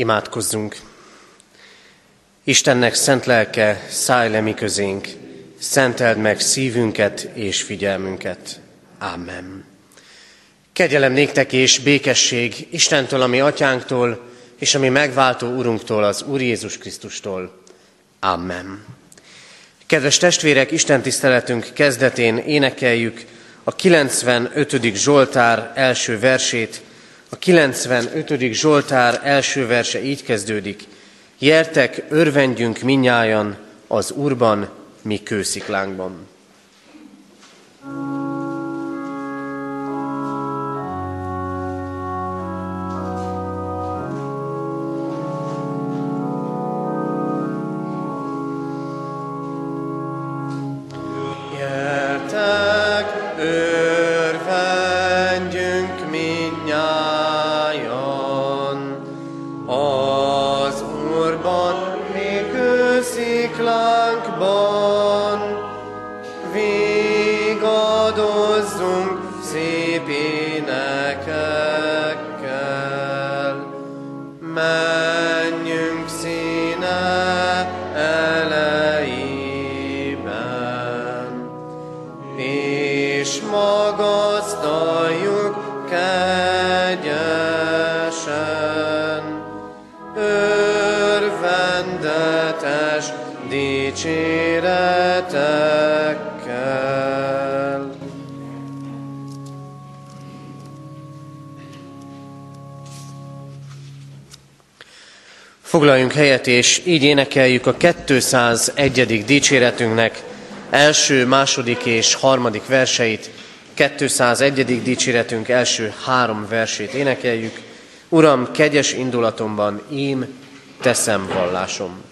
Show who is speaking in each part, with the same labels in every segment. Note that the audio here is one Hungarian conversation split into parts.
Speaker 1: Imádkozzunk! Istennek szent lelke, szállj le mi közénk, szenteld meg szívünket és figyelmünket. Amen. Kegyelem néktek és békesség Istentől, ami atyánktól, és ami megváltó Urunktól, az Úr Jézus Krisztustól. Amen. Kedves testvérek, Isten tiszteletünk kezdetén énekeljük a 95. Zsoltár első versét, a 95. Zsoltár első verse így kezdődik. Jertek, örvendjünk minnyájan az Úrban, mi kősziklánkban. Dicséretekkel. Foglaljunk helyet, és így énekeljük a 201. dicséretünknek első, második és harmadik verseit. 201. dicséretünk első három versét énekeljük. Uram, kegyes indulatomban én teszem vallásom.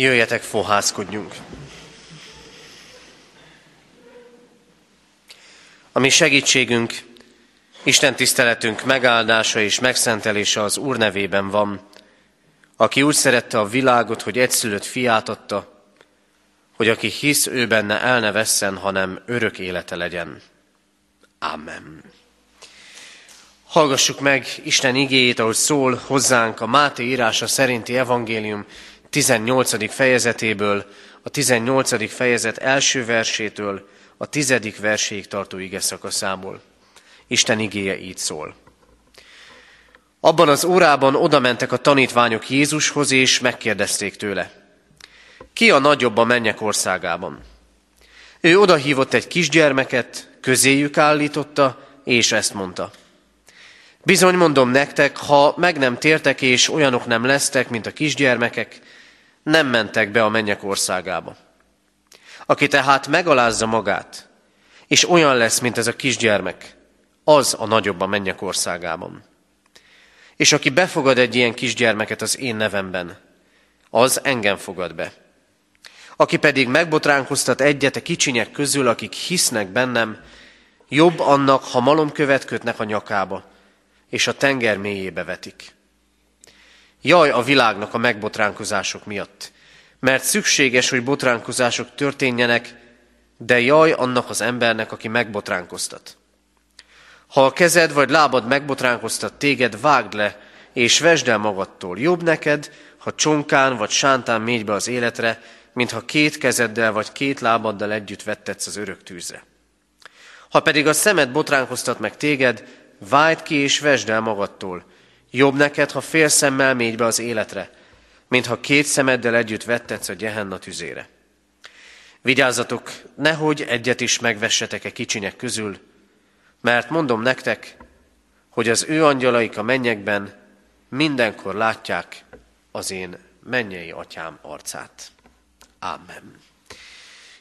Speaker 1: Jöjjetek, fohászkodjunk! A mi segítségünk, Isten tiszteletünk megáldása és megszentelése az Úr nevében van, aki úgy szerette a világot, hogy egyszülött fiát adta, hogy aki hisz ő benne el ne vesszen, hanem örök élete legyen. Amen. Hallgassuk meg Isten igéjét, ahogy szól hozzánk a Máté írása szerinti evangélium 18. fejezetéből, a 18. fejezet első versétől a tizedik verséig tartó ige szakaszából. Isten igéje így szól. Abban az órában odamentek a tanítványok Jézushoz, és megkérdezték tőle, ki a nagyobb a mennyek országában? Ő odahívott egy kisgyermeket, közéjük állította, és ezt mondta. Bizony mondom nektek, ha meg nem tértek, és olyanok nem lesztek, mint a kisgyermekek, nem mentek be a mennyek országába. Aki tehát megalázza magát, és olyan lesz, mint ez a kisgyermek, az a nagyobb a mennyek országában. És aki befogad egy ilyen kisgyermeket az én nevemben, az engem fogad be. Aki pedig megbotránkoztat egyet a kicsinyek közül, akik hisznek bennem, jobb annak, ha malomkövet kötnek a nyakába, és a tenger mélyébe vetik. Jaj a világnak a megbotránkozások miatt, mert szükséges, hogy botránkozások történjenek, de jaj annak az embernek, aki megbotránkoztat. Ha a kezed vagy lábad megbotránkoztat téged, vágd le, és vesd el magadtól. Jobb neked, ha csonkán vagy sántán mégy be az életre, mintha két kezeddel vagy két lábaddal együtt vettetsz az örök tűzre. Ha pedig a szemed botránkoztat meg téged, vágd ki és vesd el magadtól. Jobb neked, ha fél szemmel mégy be az életre, mintha két szemeddel együtt vettetsz a gyehenna tüzére. Vigyázzatok, nehogy egyet is megvessetek-e kicsinyek közül, mert mondom nektek, hogy az ő angyalaik a mennyekben mindenkor látják az én mennyei atyám arcát. Amen.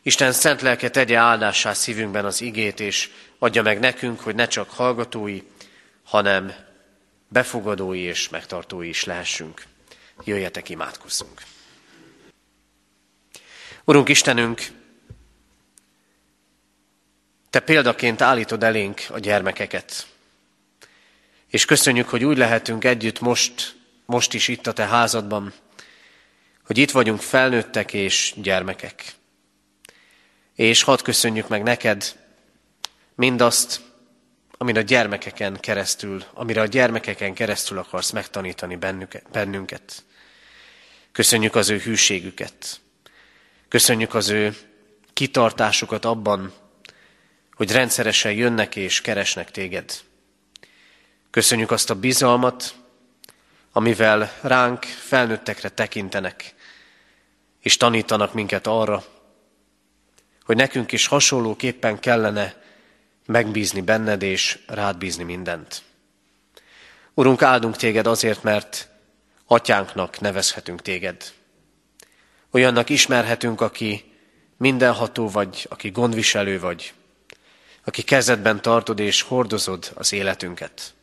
Speaker 1: Isten szent lelke tegye áldássá szívünkben az igét, és adja meg nekünk, hogy ne csak hallgatói, hanem befogadói és megtartói is lehessünk. Jöjjetek, imádkozzunk! Urunk Istenünk, Te példaként állítod elénk a gyermekeket. És köszönjük, hogy úgy lehetünk együtt most, most is itt a Te házadban, hogy itt vagyunk felnőttek és gyermekek. És hadd köszönjük meg neked mindazt, amin a gyermekeken keresztül, amire a gyermekeken keresztül akarsz megtanítani bennünket. Köszönjük az ő hűségüket. Köszönjük az ő kitartásukat abban, hogy rendszeresen jönnek és keresnek téged. Köszönjük azt a bizalmat, amivel ránk felnőttekre tekintenek, és tanítanak minket arra, hogy nekünk is hasonlóképpen kellene megbízni benned és rád bízni mindent. Urunk, áldunk téged azért, mert atyánknak nevezhetünk téged. Olyannak ismerhetünk, aki mindenható vagy, aki gondviselő vagy, aki kezedben tartod és hordozod az életünket.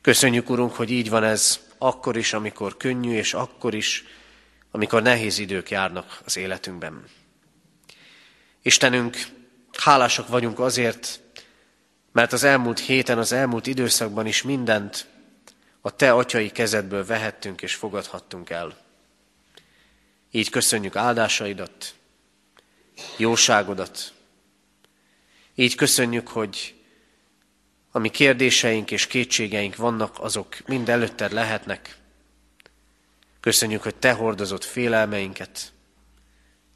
Speaker 1: Köszönjük, Urunk, hogy így van ez akkor is, amikor könnyű, és akkor is, amikor nehéz idők járnak az életünkben. Istenünk, hálásak vagyunk azért, mert az elmúlt héten, az elmúlt időszakban is mindent a Te atyai kezedből vehettünk és fogadhattunk el. Így köszönjük áldásaidat, jóságodat. Így köszönjük, hogy ami kérdéseink és kétségeink vannak, azok mind előtted lehetnek. Köszönjük, hogy Te hordozott félelmeinket,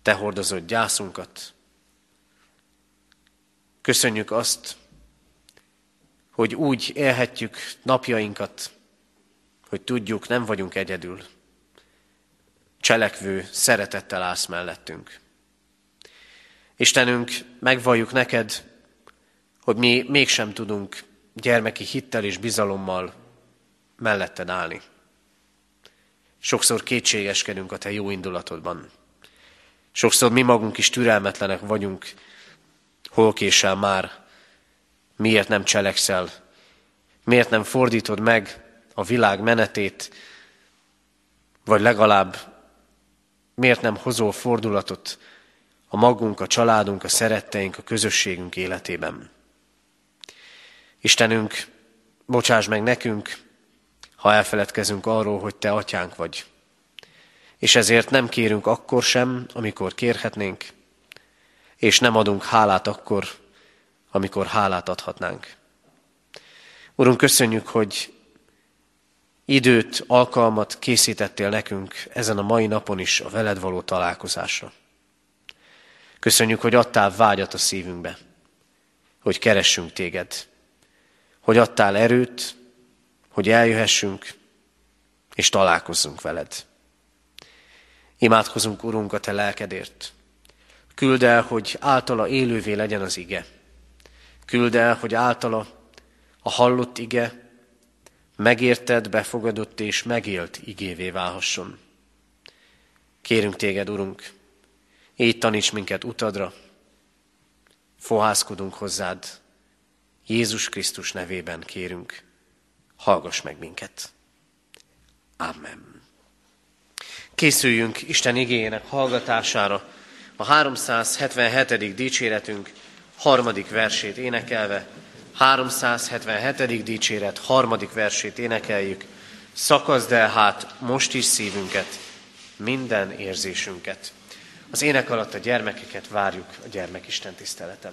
Speaker 1: Te hordozott gyászunkat. Köszönjük azt, hogy úgy élhetjük napjainkat, hogy tudjuk, nem vagyunk egyedül. Cselekvő szeretettel állsz mellettünk. Istenünk, megvalljuk neked, hogy mi mégsem tudunk gyermeki hittel és bizalommal melletted állni. Sokszor kétségeskedünk a te jó indulatodban. Sokszor mi magunk is türelmetlenek vagyunk, hol késel már, miért nem cselekszel, miért nem fordítod meg a világ menetét, vagy legalább Miért nem hozol fordulatot a magunk, a családunk, a szeretteink, a közösségünk életében? Istenünk, bocsáss meg nekünk, ha elfeledkezünk arról, hogy Te atyánk vagy. És ezért nem kérünk akkor sem, amikor kérhetnénk, és nem adunk hálát akkor, amikor hálát adhatnánk. Urunk, köszönjük, hogy időt, alkalmat készítettél nekünk ezen a mai napon is a veled való találkozásra. Köszönjük, hogy adtál vágyat a szívünkbe, hogy keressünk téged, hogy adtál erőt, hogy eljöhessünk és találkozzunk veled. Imádkozunk, Urunk, a Te lelkedért. Küld el, hogy általa élővé legyen az ige. Küld el, hogy általa a hallott ige megértett, befogadott és megélt igévé válhasson. Kérünk téged, Urunk, így taníts minket utadra, fohászkodunk hozzád, Jézus Krisztus nevében kérünk, hallgass meg minket. Amen. Készüljünk Isten igényének hallgatására, a 377. dicséretünk harmadik versét énekelve, 377. dicséret harmadik versét énekeljük. Szakazd el hát most is szívünket, minden érzésünket. Az ének alatt a gyermekeket várjuk a gyermekisten tiszteletem.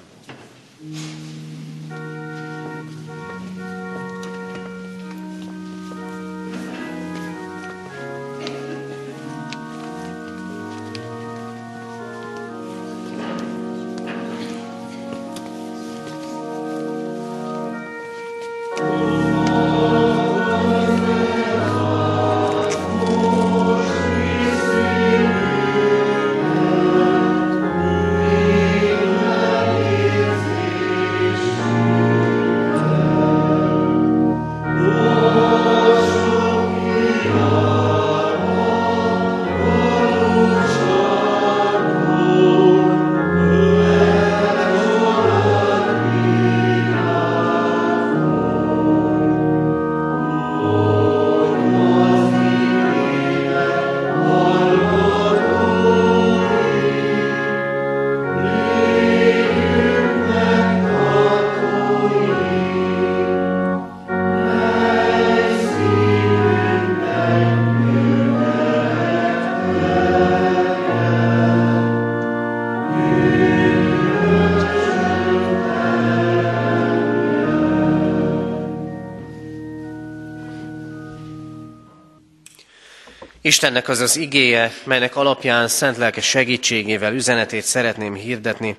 Speaker 1: Istennek az az igéje, melynek alapján szent lelke segítségével üzenetét szeretném hirdetni,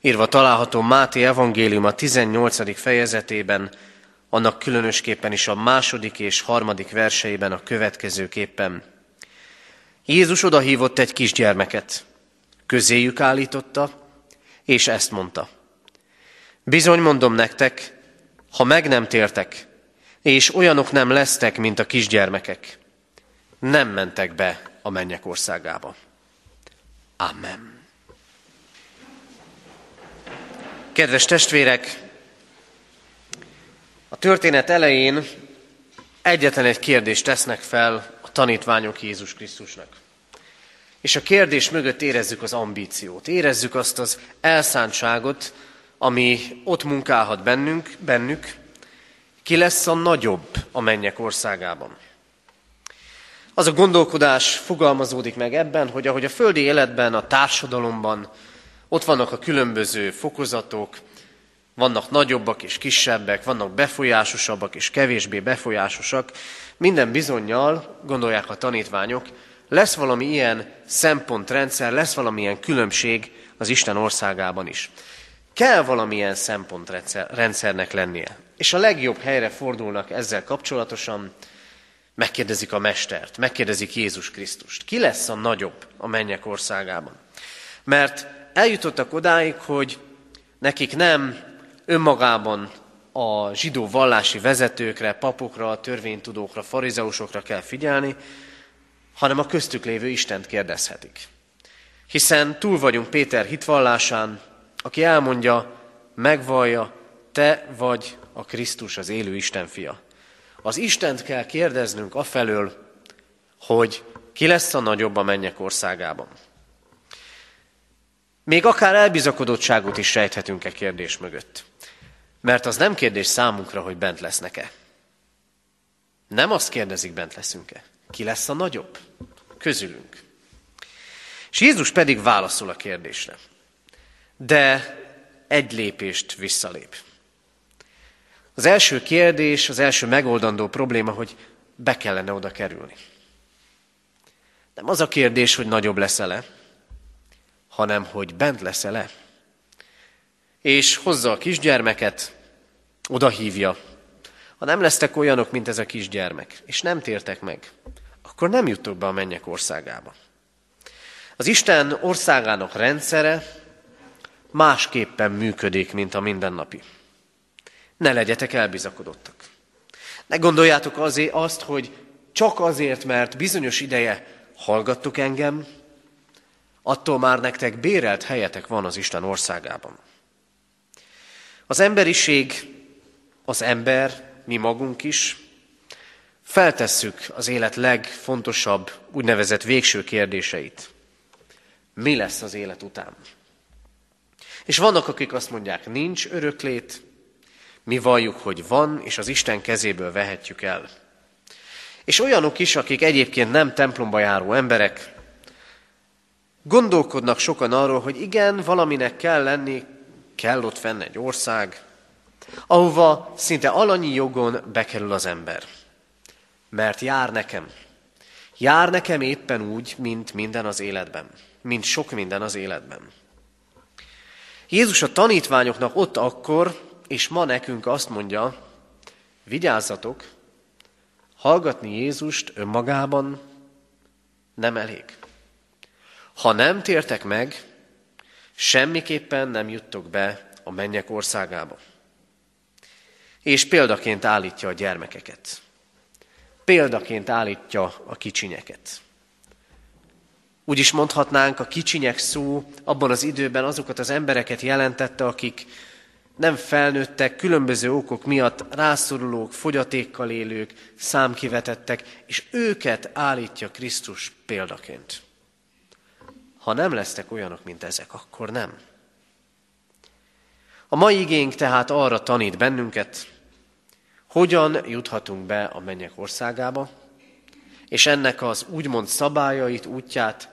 Speaker 1: írva található Máté evangélium a 18. fejezetében, annak különösképpen is a második és harmadik verseiben a következőképpen. Jézus odahívott egy kisgyermeket, közéjük állította, és ezt mondta. Bizony mondom nektek, ha meg nem tértek, és olyanok nem lesztek, mint a kisgyermekek, nem mentek be a mennyek országába. Amen. Kedves testvérek, a történet elején egyetlen egy kérdést tesznek fel a tanítványok Jézus Krisztusnak. És a kérdés mögött érezzük az ambíciót, érezzük azt az elszántságot, ami ott munkálhat bennünk, bennük, ki lesz a nagyobb a mennyek országában. Az a gondolkodás fogalmazódik meg ebben, hogy ahogy a földi életben, a társadalomban ott vannak a különböző fokozatok, vannak nagyobbak és kisebbek, vannak befolyásosabbak és kevésbé befolyásosak, minden bizonyal, gondolják a tanítványok, lesz valami ilyen szempontrendszer, lesz valamilyen különbség az Isten országában is. Kell valamilyen szempontrendszernek lennie. És a legjobb helyre fordulnak ezzel kapcsolatosan Megkérdezik a Mestert, megkérdezik Jézus Krisztust. Ki lesz a nagyobb a mennyek országában? Mert eljutottak odáig, hogy nekik nem önmagában a zsidó vallási vezetőkre, papokra, törvénytudókra, farizeusokra kell figyelni, hanem a köztük lévő Istent kérdezhetik. Hiszen túl vagyunk Péter hitvallásán, aki elmondja, megvallja, te vagy a Krisztus, az élő Isten fia. Az Istent kell kérdeznünk afelől, hogy ki lesz a nagyobb a mennyek országában. Még akár elbizakodottságot is sejthetünk e kérdés mögött. Mert az nem kérdés számunkra, hogy bent lesznek-e. Nem azt kérdezik, bent leszünk-e. Ki lesz a nagyobb? Közülünk. És Jézus pedig válaszol a kérdésre. De egy lépést visszalép. Az első kérdés, az első megoldandó probléma, hogy be kellene oda kerülni. Nem az a kérdés, hogy nagyobb leszel-e, hanem hogy bent leszel-e. És hozza a kisgyermeket, oda hívja. Ha nem lesztek olyanok, mint ez a kisgyermek, és nem tértek meg, akkor nem juttok be a mennyek országába. Az Isten országának rendszere másképpen működik, mint a mindennapi. Ne legyetek elbizakodottak. Ne gondoljátok azért azt, hogy csak azért, mert bizonyos ideje hallgattuk engem, attól már nektek bérelt helyetek van az Isten országában. Az emberiség, az ember, mi magunk is, feltesszük az élet legfontosabb, úgynevezett végső kérdéseit. Mi lesz az élet után? És vannak, akik azt mondják, nincs öröklét, mi valljuk, hogy van, és az Isten kezéből vehetjük el. És olyanok is, akik egyébként nem templomba járó emberek, gondolkodnak sokan arról, hogy igen, valaminek kell lenni, kell ott fenn egy ország, ahova szinte alanyi jogon bekerül az ember. Mert jár nekem. Jár nekem éppen úgy, mint minden az életben. Mint sok minden az életben. Jézus a tanítványoknak ott akkor, és ma nekünk azt mondja, vigyázzatok, hallgatni Jézust önmagában nem elég. Ha nem tértek meg, semmiképpen nem juttok be a mennyek országába. És példaként állítja a gyermekeket. Példaként állítja a kicsinyeket. Úgy is mondhatnánk, a kicsinyek szó abban az időben azokat az embereket jelentette, akik nem felnőttek, különböző okok miatt rászorulók, fogyatékkal élők, számkivetettek, és őket állítja Krisztus példaként. Ha nem lesztek olyanok, mint ezek, akkor nem. A mai igénk tehát arra tanít bennünket, hogyan juthatunk be a mennyek országába, és ennek az úgymond szabályait, útját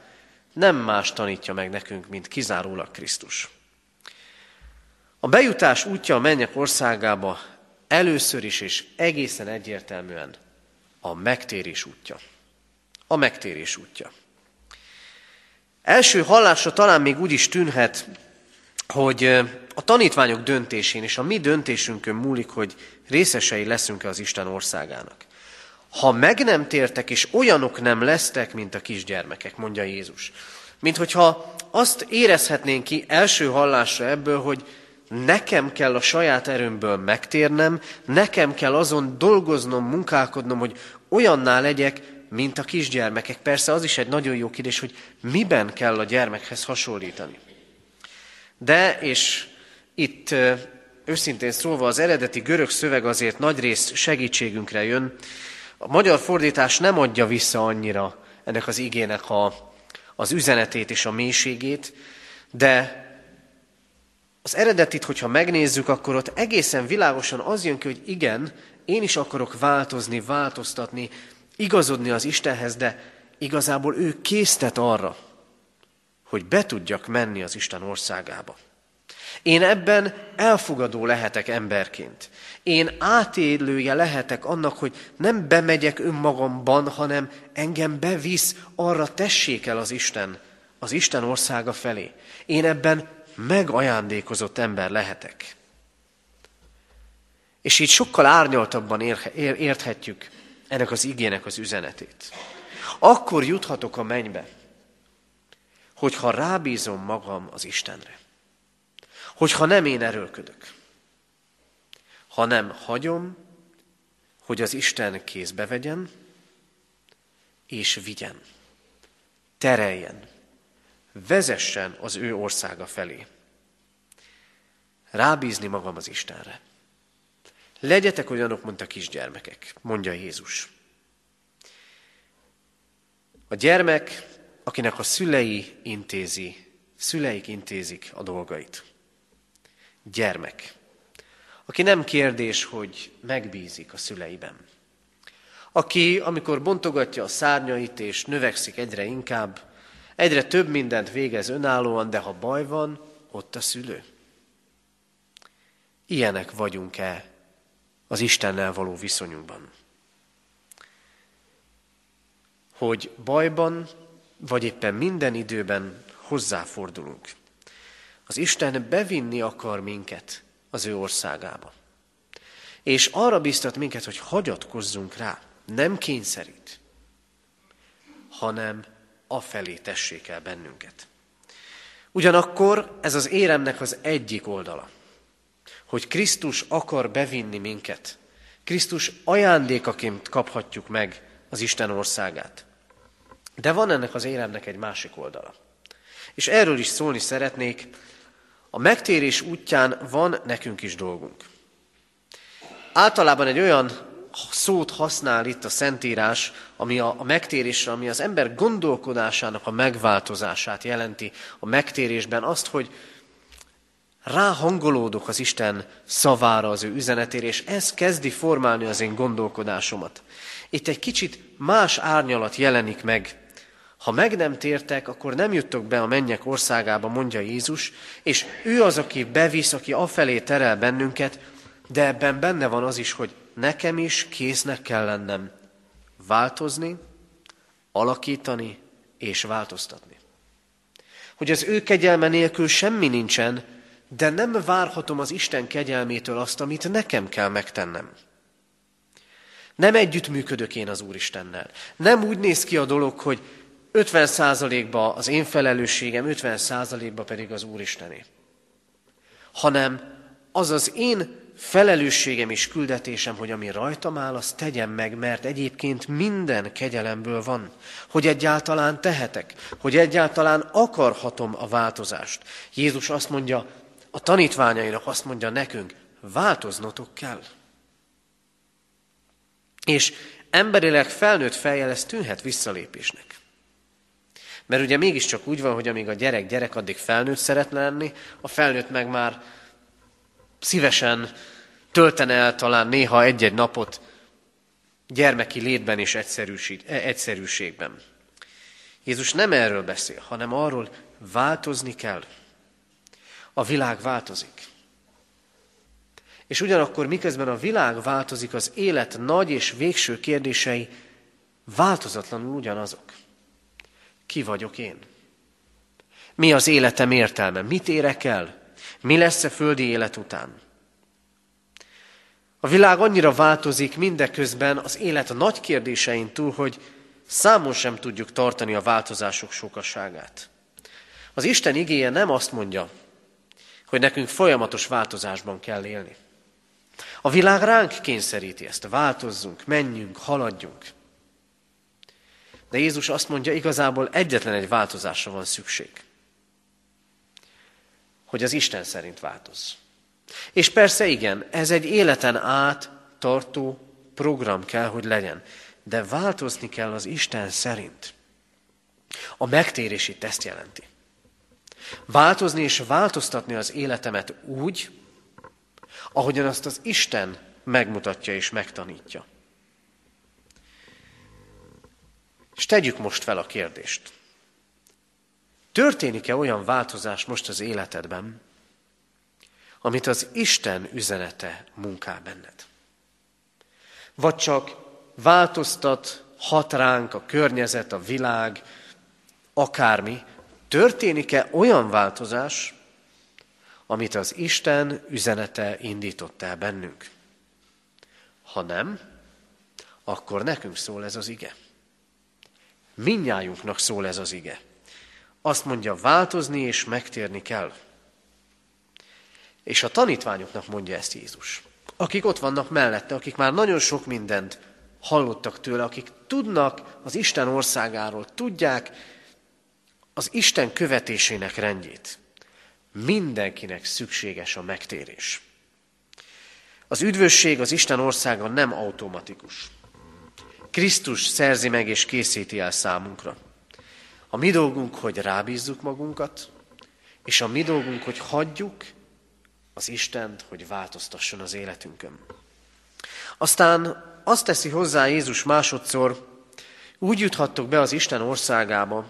Speaker 1: nem más tanítja meg nekünk, mint kizárólag Krisztus. A bejutás útja a mennyek országába először is és egészen egyértelműen a megtérés útja. A megtérés útja. Első hallásra talán még úgy is tűnhet, hogy a tanítványok döntésén és a mi döntésünkön múlik, hogy részesei leszünk-e az Isten országának. Ha meg nem tértek, és olyanok nem lesztek, mint a kisgyermekek, mondja Jézus. Mint hogyha azt érezhetnénk ki első hallásra ebből, hogy nekem kell a saját erőmből megtérnem, nekem kell azon dolgoznom, munkálkodnom, hogy olyanná legyek, mint a kisgyermekek. Persze az is egy nagyon jó kérdés, hogy miben kell a gyermekhez hasonlítani. De, és itt őszintén szólva az eredeti görög szöveg azért nagyrészt segítségünkre jön, a magyar fordítás nem adja vissza annyira ennek az igének a, az üzenetét és a mélységét, de az eredetit, hogyha megnézzük, akkor ott egészen világosan az jön ki, hogy igen, én is akarok változni, változtatni, igazodni az Istenhez, de igazából ő késztet arra, hogy be tudjak menni az Isten országába. Én ebben elfogadó lehetek emberként. Én átélője lehetek annak, hogy nem bemegyek önmagamban, hanem engem bevisz, arra tessék el az Isten, az Isten országa felé. Én ebben megajándékozott ember lehetek. És így sokkal árnyaltabban érthetjük ennek az igének az üzenetét. Akkor juthatok a mennybe, hogyha rábízom magam az Istenre. Hogyha nem én erőlködök, hanem hagyom, hogy az Isten kézbe vegyen, és vigyen, tereljen, vezessen az ő országa felé. Rábízni magam az Istenre. Legyetek olyanok, mint a kisgyermekek, mondja Jézus. A gyermek, akinek a szülei intézi, szüleik intézik a dolgait. Gyermek, aki nem kérdés, hogy megbízik a szüleiben. Aki, amikor bontogatja a szárnyait és növekszik egyre inkább, egyre több mindent végez önállóan, de ha baj van, ott a szülő. Ilyenek vagyunk-e az Istennel való viszonyunkban? Hogy bajban, vagy éppen minden időben hozzáfordulunk. Az Isten bevinni akar minket az ő országába. És arra biztat minket, hogy hagyatkozzunk rá, nem kényszerít, hanem afelé tessék el bennünket. Ugyanakkor ez az éremnek az egyik oldala, hogy Krisztus akar bevinni minket. Krisztus ajándékaként kaphatjuk meg az Isten országát. De van ennek az éremnek egy másik oldala. És erről is szólni szeretnék. A megtérés útján van nekünk is dolgunk. Általában egy olyan szót használ itt a Szentírás, ami a, a megtérésre, ami az ember gondolkodásának a megváltozását jelenti a megtérésben, azt, hogy ráhangolódok az Isten szavára, az ő üzenetére, és ez kezdi formálni az én gondolkodásomat. Itt egy kicsit más árnyalat jelenik meg. Ha meg nem tértek, akkor nem juttok be a mennyek országába, mondja Jézus, és ő az, aki bevisz, aki afelé terel bennünket, de ebben benne van az is, hogy nekem is késznek kell lennem változni, alakítani és változtatni. Hogy az ő kegyelme nélkül semmi nincsen, de nem várhatom az Isten kegyelmétől azt, amit nekem kell megtennem. Nem együttműködök én az Úristennel. Nem úgy néz ki a dolog, hogy 50%-ba az én felelősségem, 50%-ba pedig az Úristené. Hanem az az én felelősségem és küldetésem, hogy ami rajtam áll, azt tegyem meg, mert egyébként minden kegyelemből van. Hogy egyáltalán tehetek, hogy egyáltalán akarhatom a változást. Jézus azt mondja, a tanítványainak azt mondja nekünk, változnotok kell. És emberileg felnőtt fejjel ez tűnhet visszalépésnek. Mert ugye mégiscsak úgy van, hogy amíg a gyerek gyerek, addig felnőtt szeretne lenni, a felnőtt meg már szívesen töltene el talán néha egy-egy napot gyermeki létben és egyszerűségben. Jézus nem erről beszél, hanem arról változni kell. A világ változik. És ugyanakkor miközben a világ változik, az élet nagy és végső kérdései változatlanul ugyanazok. Ki vagyok én? Mi az életem értelme? Mit érek el? Mi lesz a földi élet után? A világ annyira változik mindeközben az élet a nagy kérdésein túl, hogy számon sem tudjuk tartani a változások sokaságát. Az Isten igéje nem azt mondja, hogy nekünk folyamatos változásban kell élni. A világ ránk kényszeríti ezt, változzunk, menjünk, haladjunk. De Jézus azt mondja, igazából egyetlen egy változásra van szükség hogy az Isten szerint változ. És persze igen, ez egy életen át tartó program kell, hogy legyen. De változni kell az Isten szerint. A megtérés itt ezt jelenti. Változni és változtatni az életemet úgy, ahogyan azt az Isten megmutatja és megtanítja. És tegyük most fel a kérdést. Történik-e olyan változás most az életedben, amit az Isten üzenete munkál benned? Vagy csak változtat, hat ránk a környezet, a világ, akármi, történik-e olyan változás, amit az Isten üzenete indított el bennünk? Ha nem, akkor nekünk szól ez az ige. Mindnyájunknak szól ez az ige. Azt mondja, változni és megtérni kell. És a tanítványoknak mondja ezt Jézus. Akik ott vannak mellette, akik már nagyon sok mindent hallottak tőle, akik tudnak az Isten országáról, tudják az Isten követésének rendjét. Mindenkinek szükséges a– Az üdvösség az Isten országa nem automatikus. Krisztus szerzi meg és készíti el számunkra. A mi dolgunk, hogy rábízzuk magunkat, és a mi dolgunk, hogy hagyjuk az Istent, hogy változtasson az életünkön. Aztán azt teszi hozzá Jézus másodszor, úgy juthattok be az Isten országába,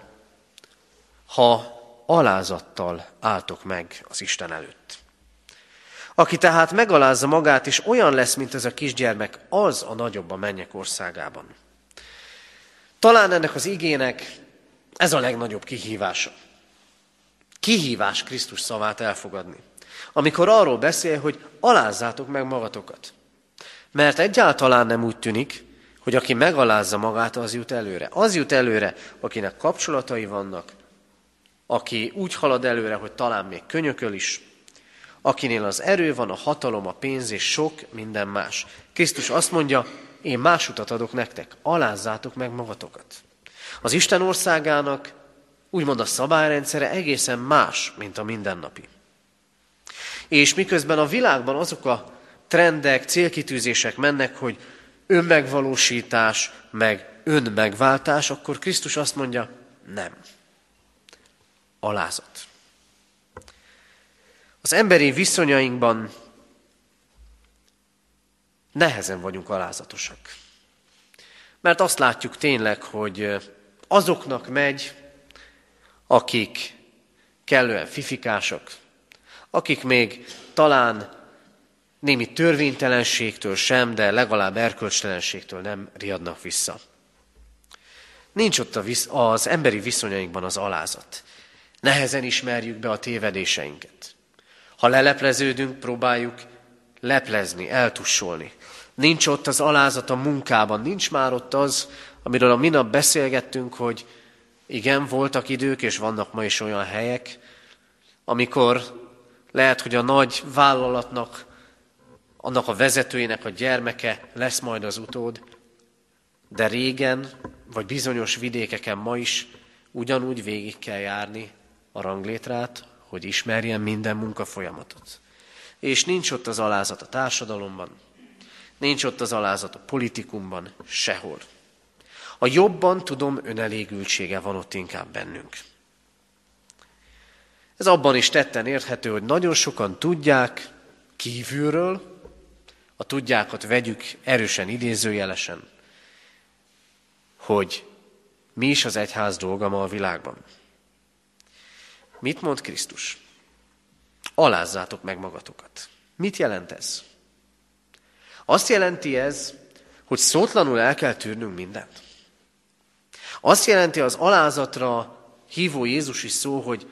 Speaker 1: ha alázattal álltok meg az Isten előtt. Aki tehát megalázza magát, és olyan lesz, mint ez a kisgyermek, az a nagyobb a mennyek országában. Talán ennek az igének ez a legnagyobb kihívása. Kihívás Krisztus szavát elfogadni. Amikor arról beszél, hogy alázzátok meg magatokat. Mert egyáltalán nem úgy tűnik, hogy aki megalázza magát, az jut előre. Az jut előre, akinek kapcsolatai vannak, aki úgy halad előre, hogy talán még könyököl is, akinél az erő van, a hatalom, a pénz és sok minden más. Krisztus azt mondja, én más utat adok nektek, alázzátok meg magatokat. Az Isten országának úgymond a szabályrendszere egészen más, mint a mindennapi. És miközben a világban azok a trendek, célkitűzések mennek, hogy önmegvalósítás, meg önmegváltás, akkor Krisztus azt mondja, nem. Alázat. Az emberi viszonyainkban nehezen vagyunk alázatosak. Mert azt látjuk tényleg, hogy azoknak megy, akik kellően fifikások, akik még talán némi törvénytelenségtől sem, de legalább erkölcstelenségtől nem riadnak vissza. Nincs ott az emberi viszonyainkban az alázat. Nehezen ismerjük be a tévedéseinket. Ha lelepleződünk, próbáljuk leplezni, eltussolni. Nincs ott az alázat a munkában, nincs már ott az, amiről a minap beszélgettünk, hogy igen, voltak idők, és vannak ma is olyan helyek, amikor lehet, hogy a nagy vállalatnak, annak a vezetőjének a gyermeke lesz majd az utód, de régen, vagy bizonyos vidékeken ma is ugyanúgy végig kell járni a ranglétrát, hogy ismerjen minden munkafolyamatot. És nincs ott az alázat a társadalomban, nincs ott az alázat a politikumban, sehol. A jobban tudom önelégültsége van ott inkább bennünk. Ez abban is tetten érthető, hogy nagyon sokan tudják kívülről, a tudjákat vegyük erősen idézőjelesen, hogy mi is az egyház dolga ma a világban. Mit mond Krisztus? Alázzátok meg magatokat. Mit jelent ez? Azt jelenti ez, hogy szótlanul el kell tűrnünk mindent. Azt jelenti az alázatra hívó is szó, hogy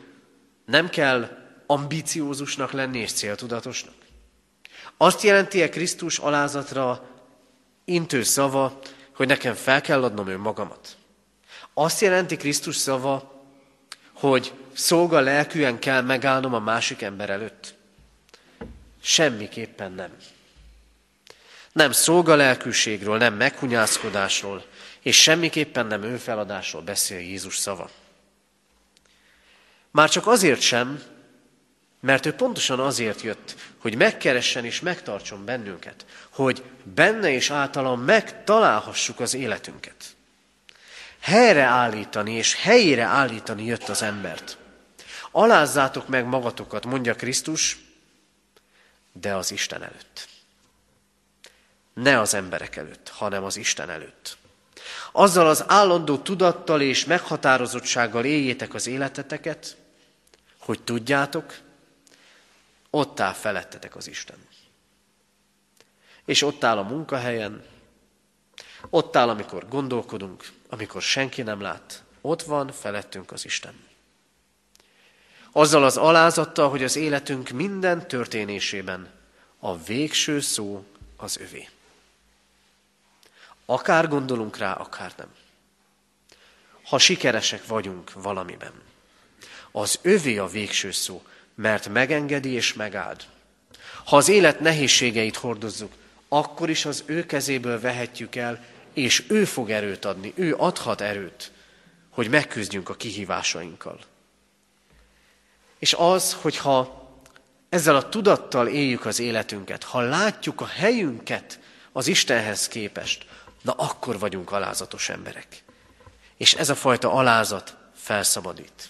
Speaker 1: nem kell ambiciózusnak lenni és céltudatosnak. Azt jelenti-e Krisztus alázatra intő szava, hogy nekem fel kell adnom önmagamat? Azt jelenti Krisztus szava, hogy szolga lelkűen kell megállnom a másik ember előtt? Semmiképpen nem. Nem szolga lelkűségről, nem meghunyászkodásról, és semmiképpen nem önfeladásról beszél Jézus szava. Már csak azért sem, mert ő pontosan azért jött, hogy megkeressen és megtartson bennünket, hogy benne és általam megtalálhassuk az életünket helyreállítani és helyére állítani jött az embert. Alázzátok meg magatokat, mondja Krisztus, de az Isten előtt. Ne az emberek előtt, hanem az Isten előtt. Azzal az állandó tudattal és meghatározottsággal éljétek az életeteket, hogy tudjátok, ott áll felettetek az Isten. És ott áll a munkahelyen, ott áll, amikor gondolkodunk, amikor senki nem lát. Ott van felettünk az Isten. Azzal az alázattal, hogy az életünk minden történésében a végső szó az övé. Akár gondolunk rá, akár nem. Ha sikeresek vagyunk valamiben, az övé a végső szó, mert megengedi és megáld. Ha az élet nehézségeit hordozzuk, akkor is az ő kezéből vehetjük el, és ő fog erőt adni, ő adhat erőt, hogy megküzdjünk a kihívásainkkal. És az, hogyha ezzel a tudattal éljük az életünket, ha látjuk a helyünket az Istenhez képest, na akkor vagyunk alázatos emberek. És ez a fajta alázat felszabadít.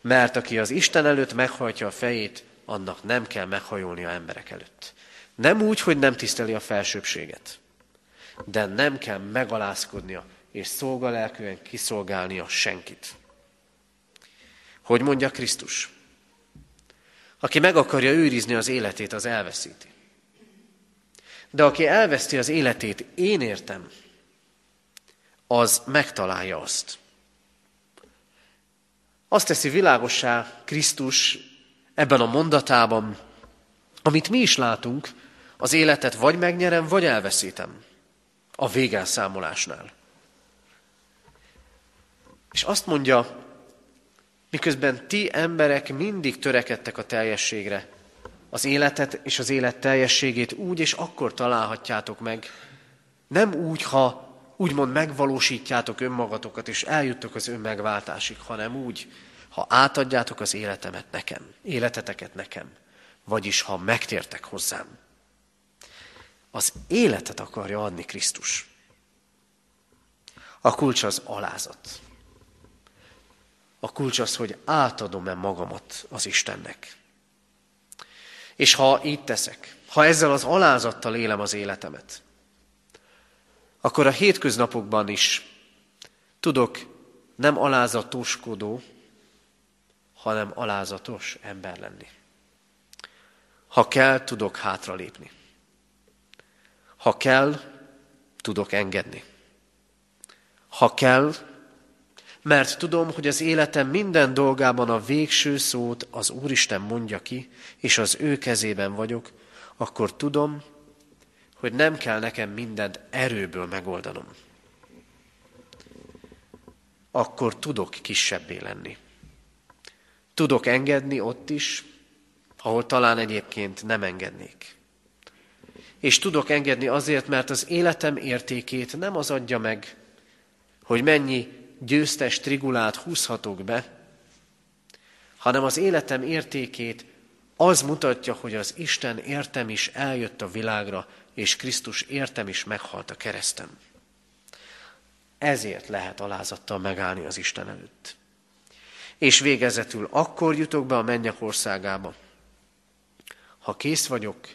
Speaker 1: Mert aki az Isten előtt meghajtja a fejét, annak nem kell meghajolni a emberek előtt. Nem úgy, hogy nem tiszteli a felsőbséget, de nem kell megalázkodnia és szolgalelkűen kiszolgálnia senkit. Hogy mondja Krisztus? Aki meg akarja őrizni az életét, az elveszíti. De aki elveszti az életét, én értem, az megtalálja azt. Azt teszi világossá Krisztus ebben a mondatában, amit mi is látunk, az életet vagy megnyerem, vagy elveszítem a végelszámolásnál. És azt mondja, miközben ti emberek mindig törekedtek a teljességre, az életet és az élet teljességét úgy és akkor találhatjátok meg, nem úgy, ha úgymond megvalósítjátok önmagatokat, és eljuttok az önmegváltásig, hanem úgy, ha átadjátok az életemet nekem, életeteket nekem, vagyis ha megtértek hozzám. Az életet akarja adni Krisztus. A kulcs az alázat. A kulcs az, hogy átadom-e magamat az Istennek. És ha így teszek, ha ezzel az alázattal élem az életemet, akkor a hétköznapokban is tudok nem alázatoskodó, hanem alázatos ember lenni. Ha kell, tudok hátralépni. Ha kell, tudok engedni. Ha kell, mert tudom, hogy az életem minden dolgában a végső szót az Úristen mondja ki, és az ő kezében vagyok, akkor tudom, hogy nem kell nekem mindent erőből megoldanom. Akkor tudok kisebbé lenni. Tudok engedni ott is, ahol talán egyébként nem engednék. És tudok engedni azért, mert az életem értékét nem az adja meg, hogy mennyi győztes trigulát húzhatok be, hanem az életem értékét az mutatja, hogy az Isten értem is eljött a világra, és Krisztus értem is meghalt a keresztem. Ezért lehet alázattal megállni az Isten előtt. És végezetül akkor jutok be a mennyek országába, ha kész vagyok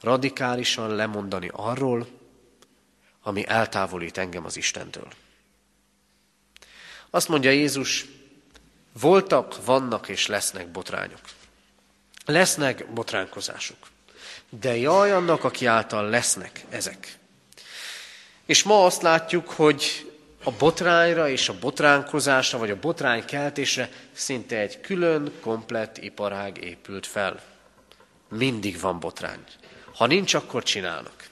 Speaker 1: radikálisan lemondani arról, ami eltávolít engem az Istentől. Azt mondja Jézus, voltak, vannak és lesznek botrányok. Lesznek botránkozások. De jaj annak, aki által lesznek ezek. És ma azt látjuk, hogy a botrányra és a botránkozásra, vagy a botrány keltésre szinte egy külön, komplett iparág épült fel. Mindig van botrány. Ha nincs, akkor csinálnak.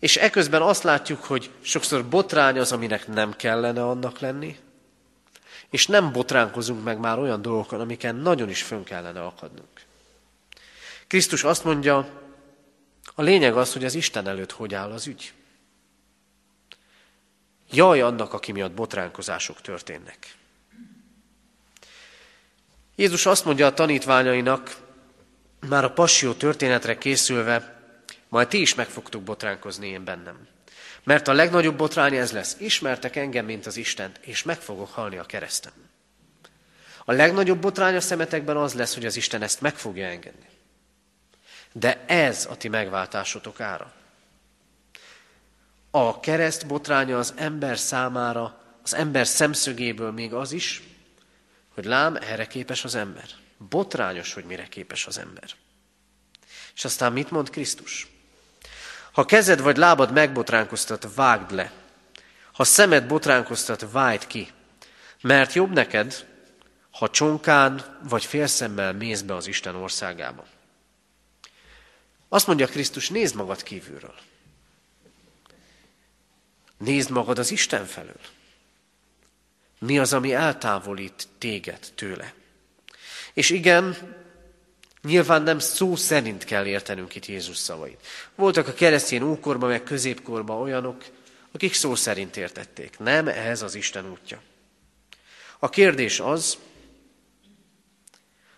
Speaker 1: És eközben azt látjuk, hogy sokszor botrány az, aminek nem kellene annak lenni, és nem botránkozunk meg már olyan dolgokon, amiken nagyon is fönn kellene akadnunk. Krisztus azt mondja, a lényeg az, hogy az Isten előtt hogy áll az ügy. Jaj annak, aki miatt botránkozások történnek. Jézus azt mondja a tanítványainak, már a passió történetre készülve, majd ti is meg fogtok botránkozni én bennem. Mert a legnagyobb botrány ez lesz. Ismertek engem, mint az Istent, és meg fogok halni a keresztem. A legnagyobb botrány a szemetekben az lesz, hogy az Isten ezt meg fogja engedni. De ez a ti megváltásotok ára. A kereszt botránya az ember számára, az ember szemszögéből még az is, hogy lám, erre képes az ember. Botrányos, hogy mire képes az ember. És aztán mit mond Krisztus? Ha kezed vagy lábad megbotránkoztat, vágd le. Ha szemed botránkoztat, vágd ki. Mert jobb neked, ha csonkán vagy félszemmel mész be az Isten országába. Azt mondja Krisztus, nézd magad kívülről. Nézd magad az Isten felől. Mi az, ami eltávolít téged tőle? És igen, nyilván nem szó szerint kell értenünk itt Jézus szavait. Voltak a keresztény ókorban, meg középkorban olyanok, akik szó szerint értették. Nem ez az Isten útja. A kérdés az,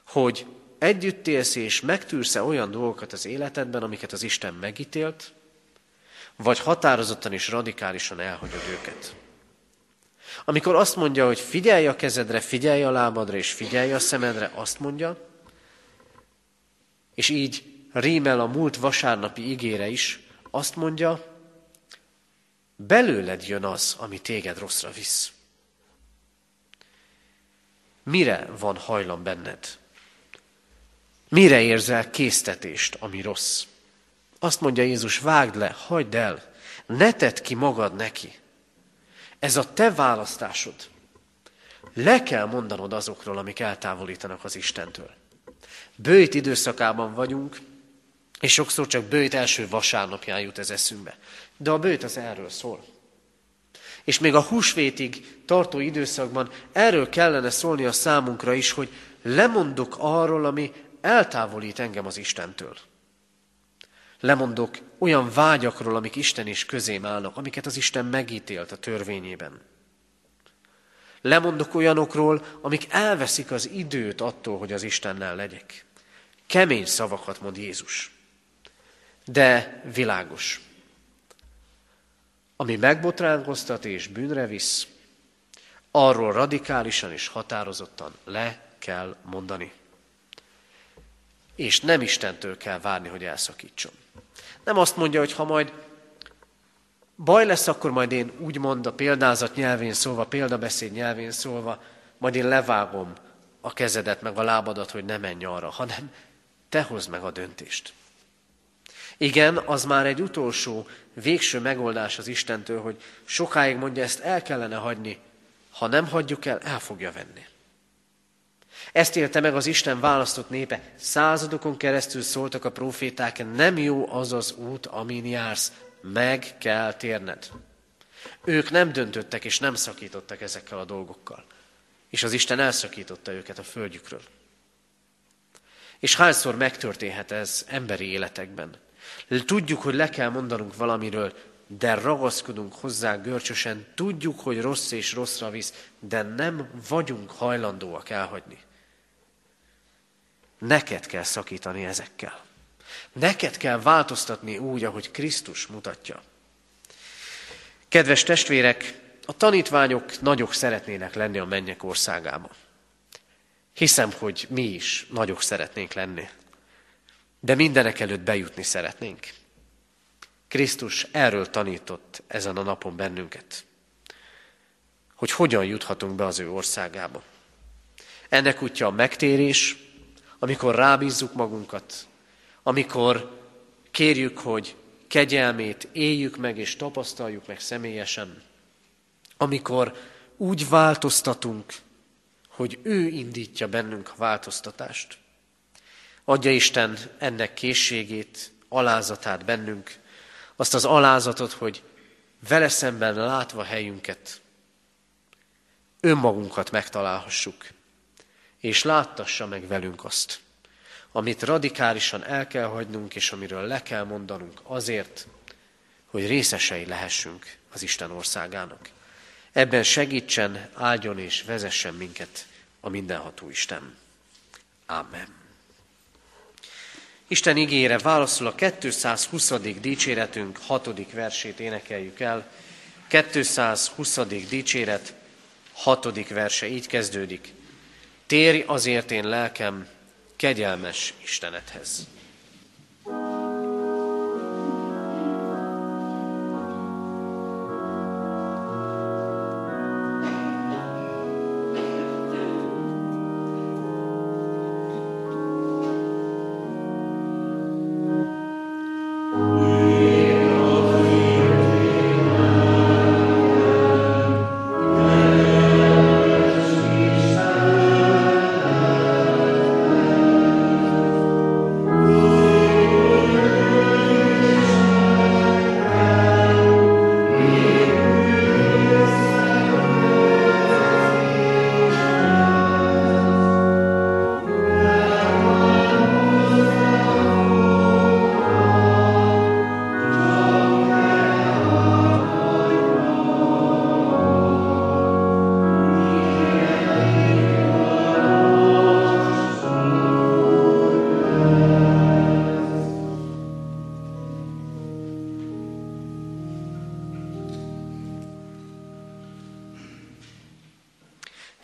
Speaker 1: hogy együtt élsz és megtűrsz olyan dolgokat az életedben, amiket az Isten megítélt, vagy határozottan és radikálisan elhagyod őket. Amikor azt mondja, hogy figyelj a kezedre, figyelj a lábadra és figyelj a szemedre, azt mondja, és így rímel a múlt vasárnapi ígére is, azt mondja, belőled jön az, ami téged rosszra visz. Mire van hajlam benned? Mire érzel késztetést, ami rossz? Azt mondja Jézus, vágd le, hagyd el, ne tedd ki magad neki. Ez a te választásod. Le kell mondanod azokról, amik eltávolítanak az Istentől. Bőjt időszakában vagyunk, és sokszor csak bőjt első vasárnapján jut ez eszünkbe. De a bőjt az erről szól. És még a húsvétig tartó időszakban erről kellene szólni a számunkra is, hogy lemondok arról, ami eltávolít engem az Istentől. Lemondok olyan vágyakról, amik Isten is közém állnak, amiket az Isten megítélt a törvényében. Lemondok olyanokról, amik elveszik az időt attól, hogy az Istennel legyek. Kemény szavakat mond Jézus, de világos. Ami megbotránkoztat és bűnre visz, arról radikálisan és határozottan le kell mondani. És nem Istentől kell várni, hogy elszakítson. Nem azt mondja, hogy ha majd baj lesz, akkor majd én úgymond a példázat nyelvén szólva, példabeszéd nyelvén szólva, majd én levágom a kezedet meg a lábadat, hogy ne menj arra, hanem te hozd meg a döntést. Igen, az már egy utolsó, végső megoldás az Istentől, hogy sokáig mondja, ezt el kellene hagyni. Ha nem hagyjuk el, el fogja venni. Ezt élte meg az Isten választott népe. Századokon keresztül szóltak a proféták, nem jó az az út, amin jársz, meg kell térned. Ők nem döntöttek és nem szakítottak ezekkel a dolgokkal. És az Isten elszakította őket a földjükről. És hányszor megtörténhet ez emberi életekben? Tudjuk, hogy le kell mondanunk valamiről, de ragaszkodunk hozzá görcsösen, tudjuk, hogy rossz és rosszra visz, de nem vagyunk hajlandóak elhagyni. Neked kell szakítani ezekkel. Neked kell változtatni úgy, ahogy Krisztus mutatja. Kedves testvérek, a tanítványok nagyok szeretnének lenni a mennyek országába. Hiszem, hogy mi is nagyok szeretnénk lenni. De mindenek előtt bejutni szeretnénk. Krisztus erről tanított ezen a napon bennünket, hogy hogyan juthatunk be az ő országába. Ennek útja a megtérés, amikor rábízzuk magunkat, amikor kérjük, hogy kegyelmét éljük meg és tapasztaljuk meg személyesen, amikor úgy változtatunk, hogy ő indítja bennünk a változtatást. Adja Isten ennek készségét, alázatát bennünk, azt az alázatot, hogy vele szemben látva helyünket, önmagunkat megtalálhassuk, és láttassa meg velünk azt, amit radikálisan el kell hagynunk, és amiről le kell mondanunk azért, hogy részesei lehessünk az Isten országának. Ebben segítsen, áldjon és vezessen minket a mindenható Isten. Amen. Isten ígére válaszol a 220. dicséretünk 6. versét énekeljük el. 220. dicséret 6. verse így kezdődik. Térj azért én lelkem kegyelmes Istenethez.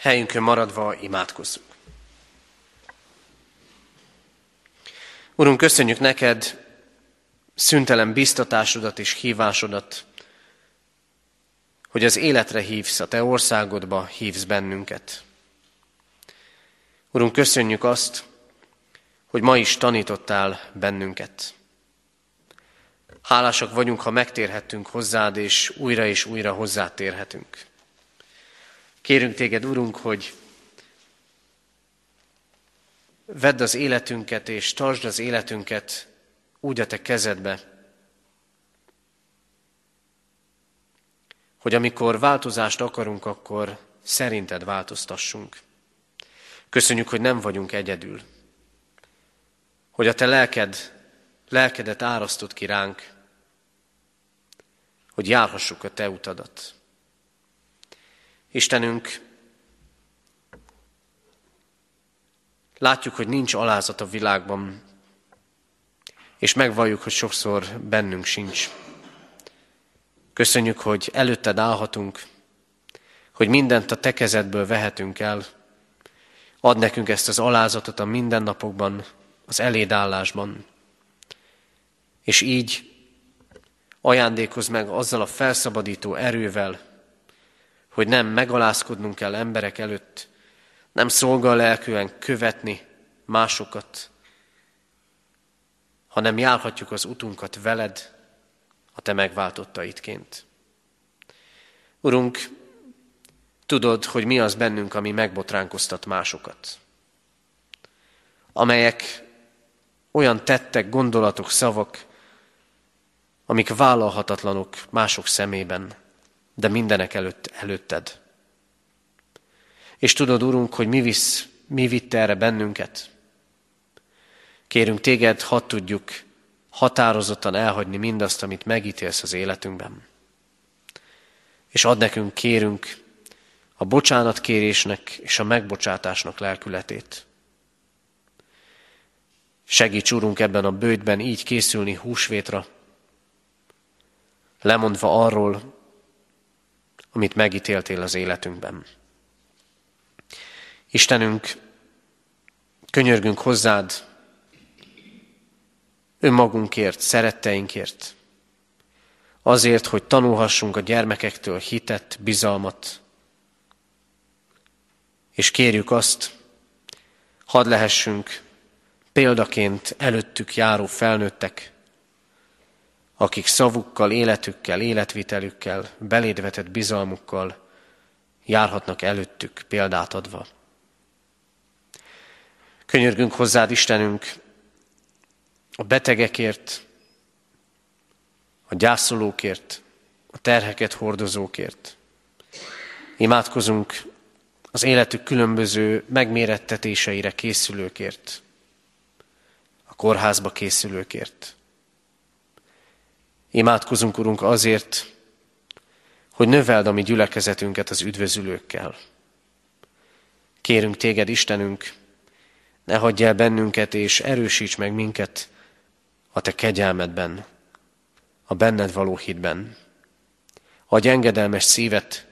Speaker 1: Helyünkön maradva imádkozzunk. Urunk, köszönjük neked szüntelen biztatásodat és hívásodat, hogy az életre hívsz, a te országodba hívsz bennünket. Urunk, köszönjük azt, hogy ma is tanítottál bennünket. Hálásak vagyunk, ha megtérhettünk hozzád, és újra és újra hozzátérhetünk. Kérünk téged, Urunk, hogy vedd az életünket, és tartsd az életünket úgy a te kezedbe, hogy amikor változást akarunk, akkor szerinted változtassunk. Köszönjük, hogy nem vagyunk egyedül. Hogy a te lelked, lelkedet árasztott ki ránk, hogy járhassuk a te utadat. Istenünk, látjuk, hogy nincs alázat a világban, és megvalljuk, hogy sokszor bennünk sincs. Köszönjük, hogy előtted állhatunk, hogy mindent a te kezedből vehetünk el. Ad nekünk ezt az alázatot a mindennapokban, az elédállásban. És így ajándékoz meg azzal a felszabadító erővel, hogy nem megalázkodnunk kell emberek előtt, nem szolgal lelkűen követni másokat, hanem járhatjuk az utunkat veled, a te megváltottaidként. Urunk, tudod, hogy mi az bennünk, ami megbotránkoztat másokat, amelyek olyan tettek, gondolatok, szavak, amik vállalhatatlanok mások szemében, de mindenek előtt előtted. És tudod, Urunk, hogy mi visz, mi vitte erre bennünket. Kérünk téged, hadd tudjuk határozottan elhagyni mindazt, amit megítélsz az életünkben. És ad nekünk, kérünk, a bocsánatkérésnek és a megbocsátásnak lelkületét. Segíts, Urunk, ebben a bőjtben így készülni húsvétra, lemondva arról, amit megítéltél az életünkben. Istenünk, könyörgünk hozzád, önmagunkért, szeretteinkért, azért, hogy tanulhassunk a gyermekektől hitet, bizalmat, és kérjük azt, hadd lehessünk példaként előttük járó felnőttek, akik szavukkal, életükkel, életvitelükkel, belédvetett bizalmukkal járhatnak előttük példát adva. Könyörgünk hozzád, Istenünk, a betegekért, a gyászolókért, a terheket hordozókért. Imádkozunk az életük különböző megmérettetéseire készülőkért, a kórházba készülőkért. Imádkozunk, Urunk, azért, hogy növeld a mi gyülekezetünket az üdvözülőkkel. Kérünk téged, Istenünk, ne hagyj el bennünket, és erősíts meg minket a te kegyelmedben, a benned való hitben. Adj engedelmes szívet,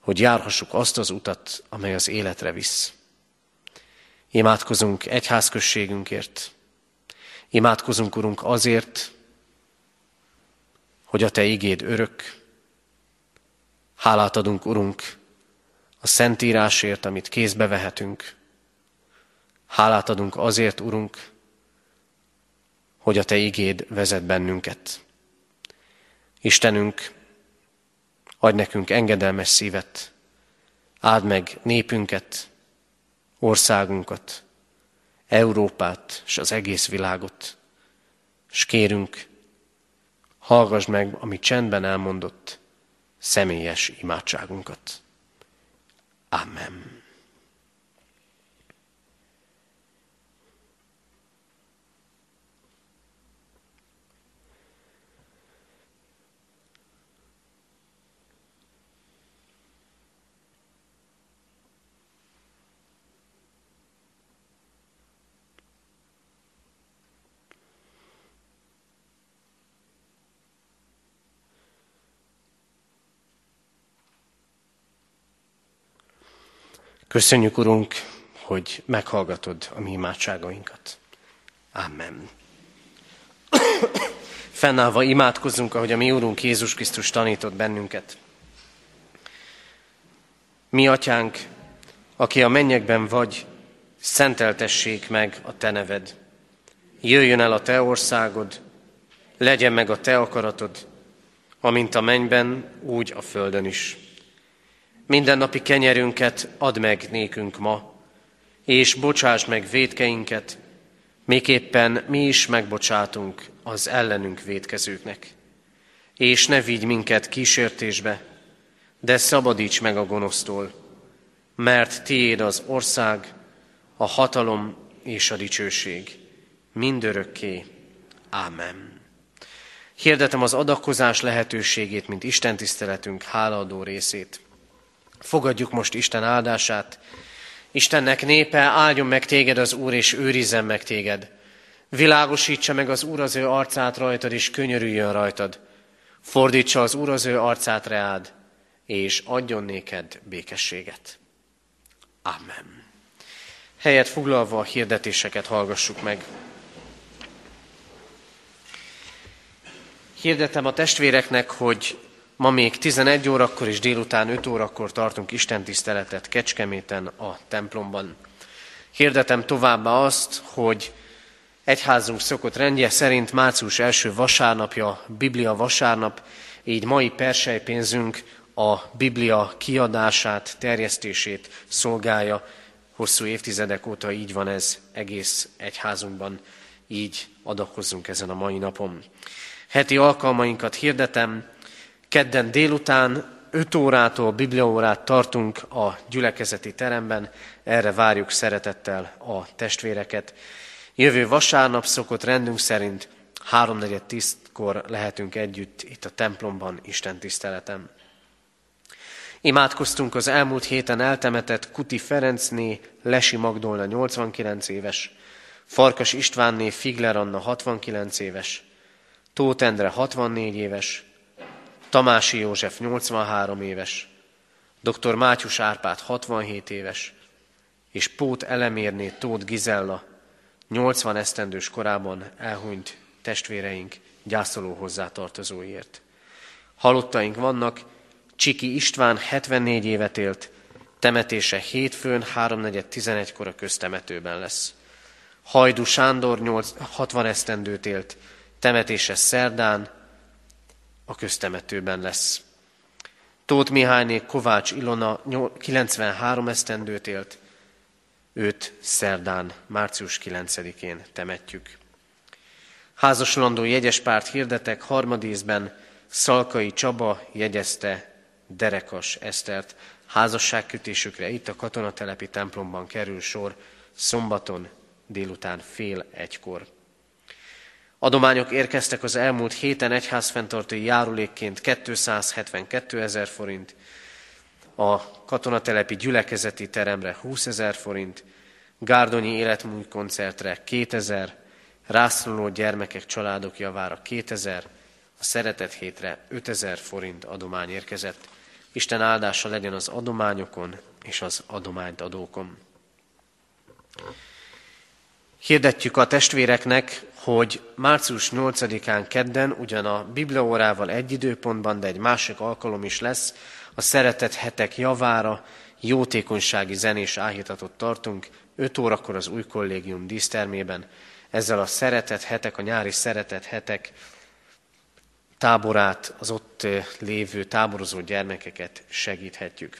Speaker 1: hogy járhassuk azt az utat, amely az életre visz. Imádkozunk egyházközségünkért. Imádkozunk, Urunk, azért, hogy a Te igéd örök. Hálát adunk, Urunk, a Szentírásért, amit kézbe vehetünk. Hálát adunk azért, Urunk, hogy a Te igéd vezet bennünket. Istenünk, adj nekünk engedelmes szívet, áld meg népünket, országunkat, Európát és az egész világot, és kérünk, hallgass meg, ami csendben elmondott, személyes imádságunkat. Amen. Köszönjük, Urunk, hogy meghallgatod a mi imádságainkat. Amen. Fennállva imádkozzunk, ahogy a mi Úrunk Jézus Krisztus tanított bennünket. Mi, Atyánk, aki a mennyekben vagy, szenteltessék meg a Te neved. Jöjjön el a Te országod, legyen meg a Te akaratod, amint a mennyben, úgy a földön is. Mindennapi kenyerünket add meg nékünk ma, és bocsáss meg védkeinket, Miképpen mi is megbocsátunk az ellenünk védkezőknek. És ne vigy minket kísértésbe, de szabadíts meg a gonosztól, mert tiéd az ország, a hatalom és a dicsőség, mindörökké. Ámen. Hirdetem az adakozás lehetőségét, mint Isten tiszteletünk hálaadó részét. Fogadjuk most Isten áldását, Istennek népe, áldjon meg téged az Úr, és őrizzen meg téged. Világosítsa meg az Úr az ő arcát rajtad, és könyörüljön rajtad. Fordítsa az Úr az ő arcát reád, és adjon néked békességet. Amen. Helyet foglalva a hirdetéseket hallgassuk meg. Hirdetem a testvéreknek, hogy Ma még 11 órakor és délután 5 órakor tartunk Isten tiszteletet Kecskeméten a templomban. Hirdetem továbbá azt, hogy egyházunk szokott rendje szerint március első vasárnapja, Biblia vasárnap, így mai persejpénzünk a Biblia kiadását, terjesztését szolgálja. Hosszú évtizedek óta így van ez egész egyházunkban, így adakozzunk ezen a mai napon. Heti alkalmainkat hirdetem, Kedden délután 5 órától bibliaórát tartunk a gyülekezeti teremben, erre várjuk szeretettel a testvéreket. Jövő vasárnap szokott rendünk szerint háromnegyed tisztkor lehetünk együtt itt a templomban, Isten tiszteletem. Imádkoztunk az elmúlt héten eltemetett Kuti Ferencné, Lesi Magdolna 89 éves, Farkas Istvánné Figler Anna 69 éves, Tóth Endre 64 éves, Tamási József 83 éves, dr. Mátyus Árpád 67 éves, és Pót Elemérné Tóth Gizella 80 esztendős korában elhunyt testvéreink gyászoló hozzátartozóért. Halottaink vannak, Csiki István 74 évet élt, temetése hétfőn 3.4.11-kor a köztemetőben lesz. Hajdu Sándor 8, 60 esztendőt élt, temetése szerdán a köztemetőben lesz. Tóth Mihályné Kovács Ilona 93 esztendőt élt, őt szerdán, március 9-én temetjük. Házaslandó jegyespárt hirdetek harmadízben Szalkai Csaba jegyezte Derekas Esztert. Házasságkötésükre itt a katonatelepi templomban kerül sor szombaton délután fél egykor. Adományok érkeztek az elmúlt héten egyházfenntartói járulékként 272 ezer forint, a katonatelepi gyülekezeti teremre 20 ezer forint, Gárdonyi életmúltkoncertre 2000, rászoruló gyermekek családok javára 2000, a szeretet hétre 5000 forint adomány érkezett. Isten áldása legyen az adományokon és az adományt adókon. Hirdetjük a testvéreknek, hogy március 8-án kedden ugyan a Bibliaórával egy időpontban, de egy másik alkalom is lesz, a szeretet hetek javára jótékonysági zenés áhítatot tartunk, 5 órakor az új kollégium dísztermében. Ezzel a szeretet hetek, a nyári szeretet hetek táborát, az ott lévő táborozó gyermekeket segíthetjük.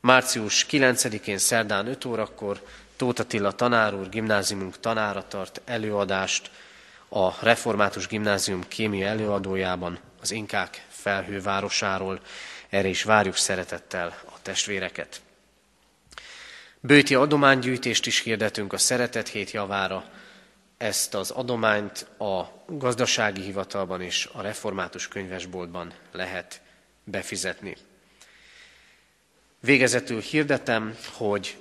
Speaker 1: Március 9-én szerdán 5 órakor Tóth Attila tanár úr, gimnáziumunk tanára tart előadást a Református Gimnázium kémia előadójában, az Inkák felhővárosáról. Erre is várjuk szeretettel a testvéreket. Bőti adománygyűjtést is hirdetünk a Szeretet Hét javára. Ezt az adományt a gazdasági hivatalban és a református könyvesboltban lehet befizetni. Végezetül hirdetem, hogy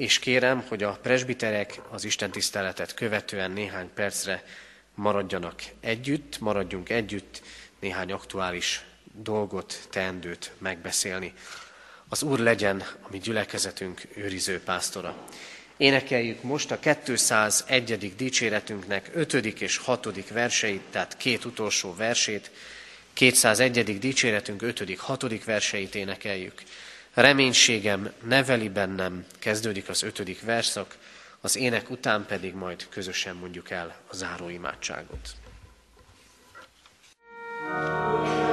Speaker 1: és kérem, hogy a presbiterek az Isten tiszteletet követően néhány percre maradjanak együtt, maradjunk együtt néhány aktuális dolgot, teendőt megbeszélni. Az Úr legyen a mi gyülekezetünk őriző pásztora. Énekeljük most a 201. dicséretünknek 5. és 6. verseit, tehát két utolsó versét, 201. dicséretünk 5. 6. verseit énekeljük. Reménységem neveli bennem, kezdődik az 5. verszak, az ének után pedig majd közösen mondjuk el a záróimádságot. thank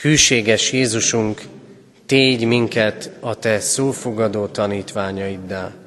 Speaker 1: Hűséges Jézusunk, tégy minket a Te szófogadó tanítványaiddá.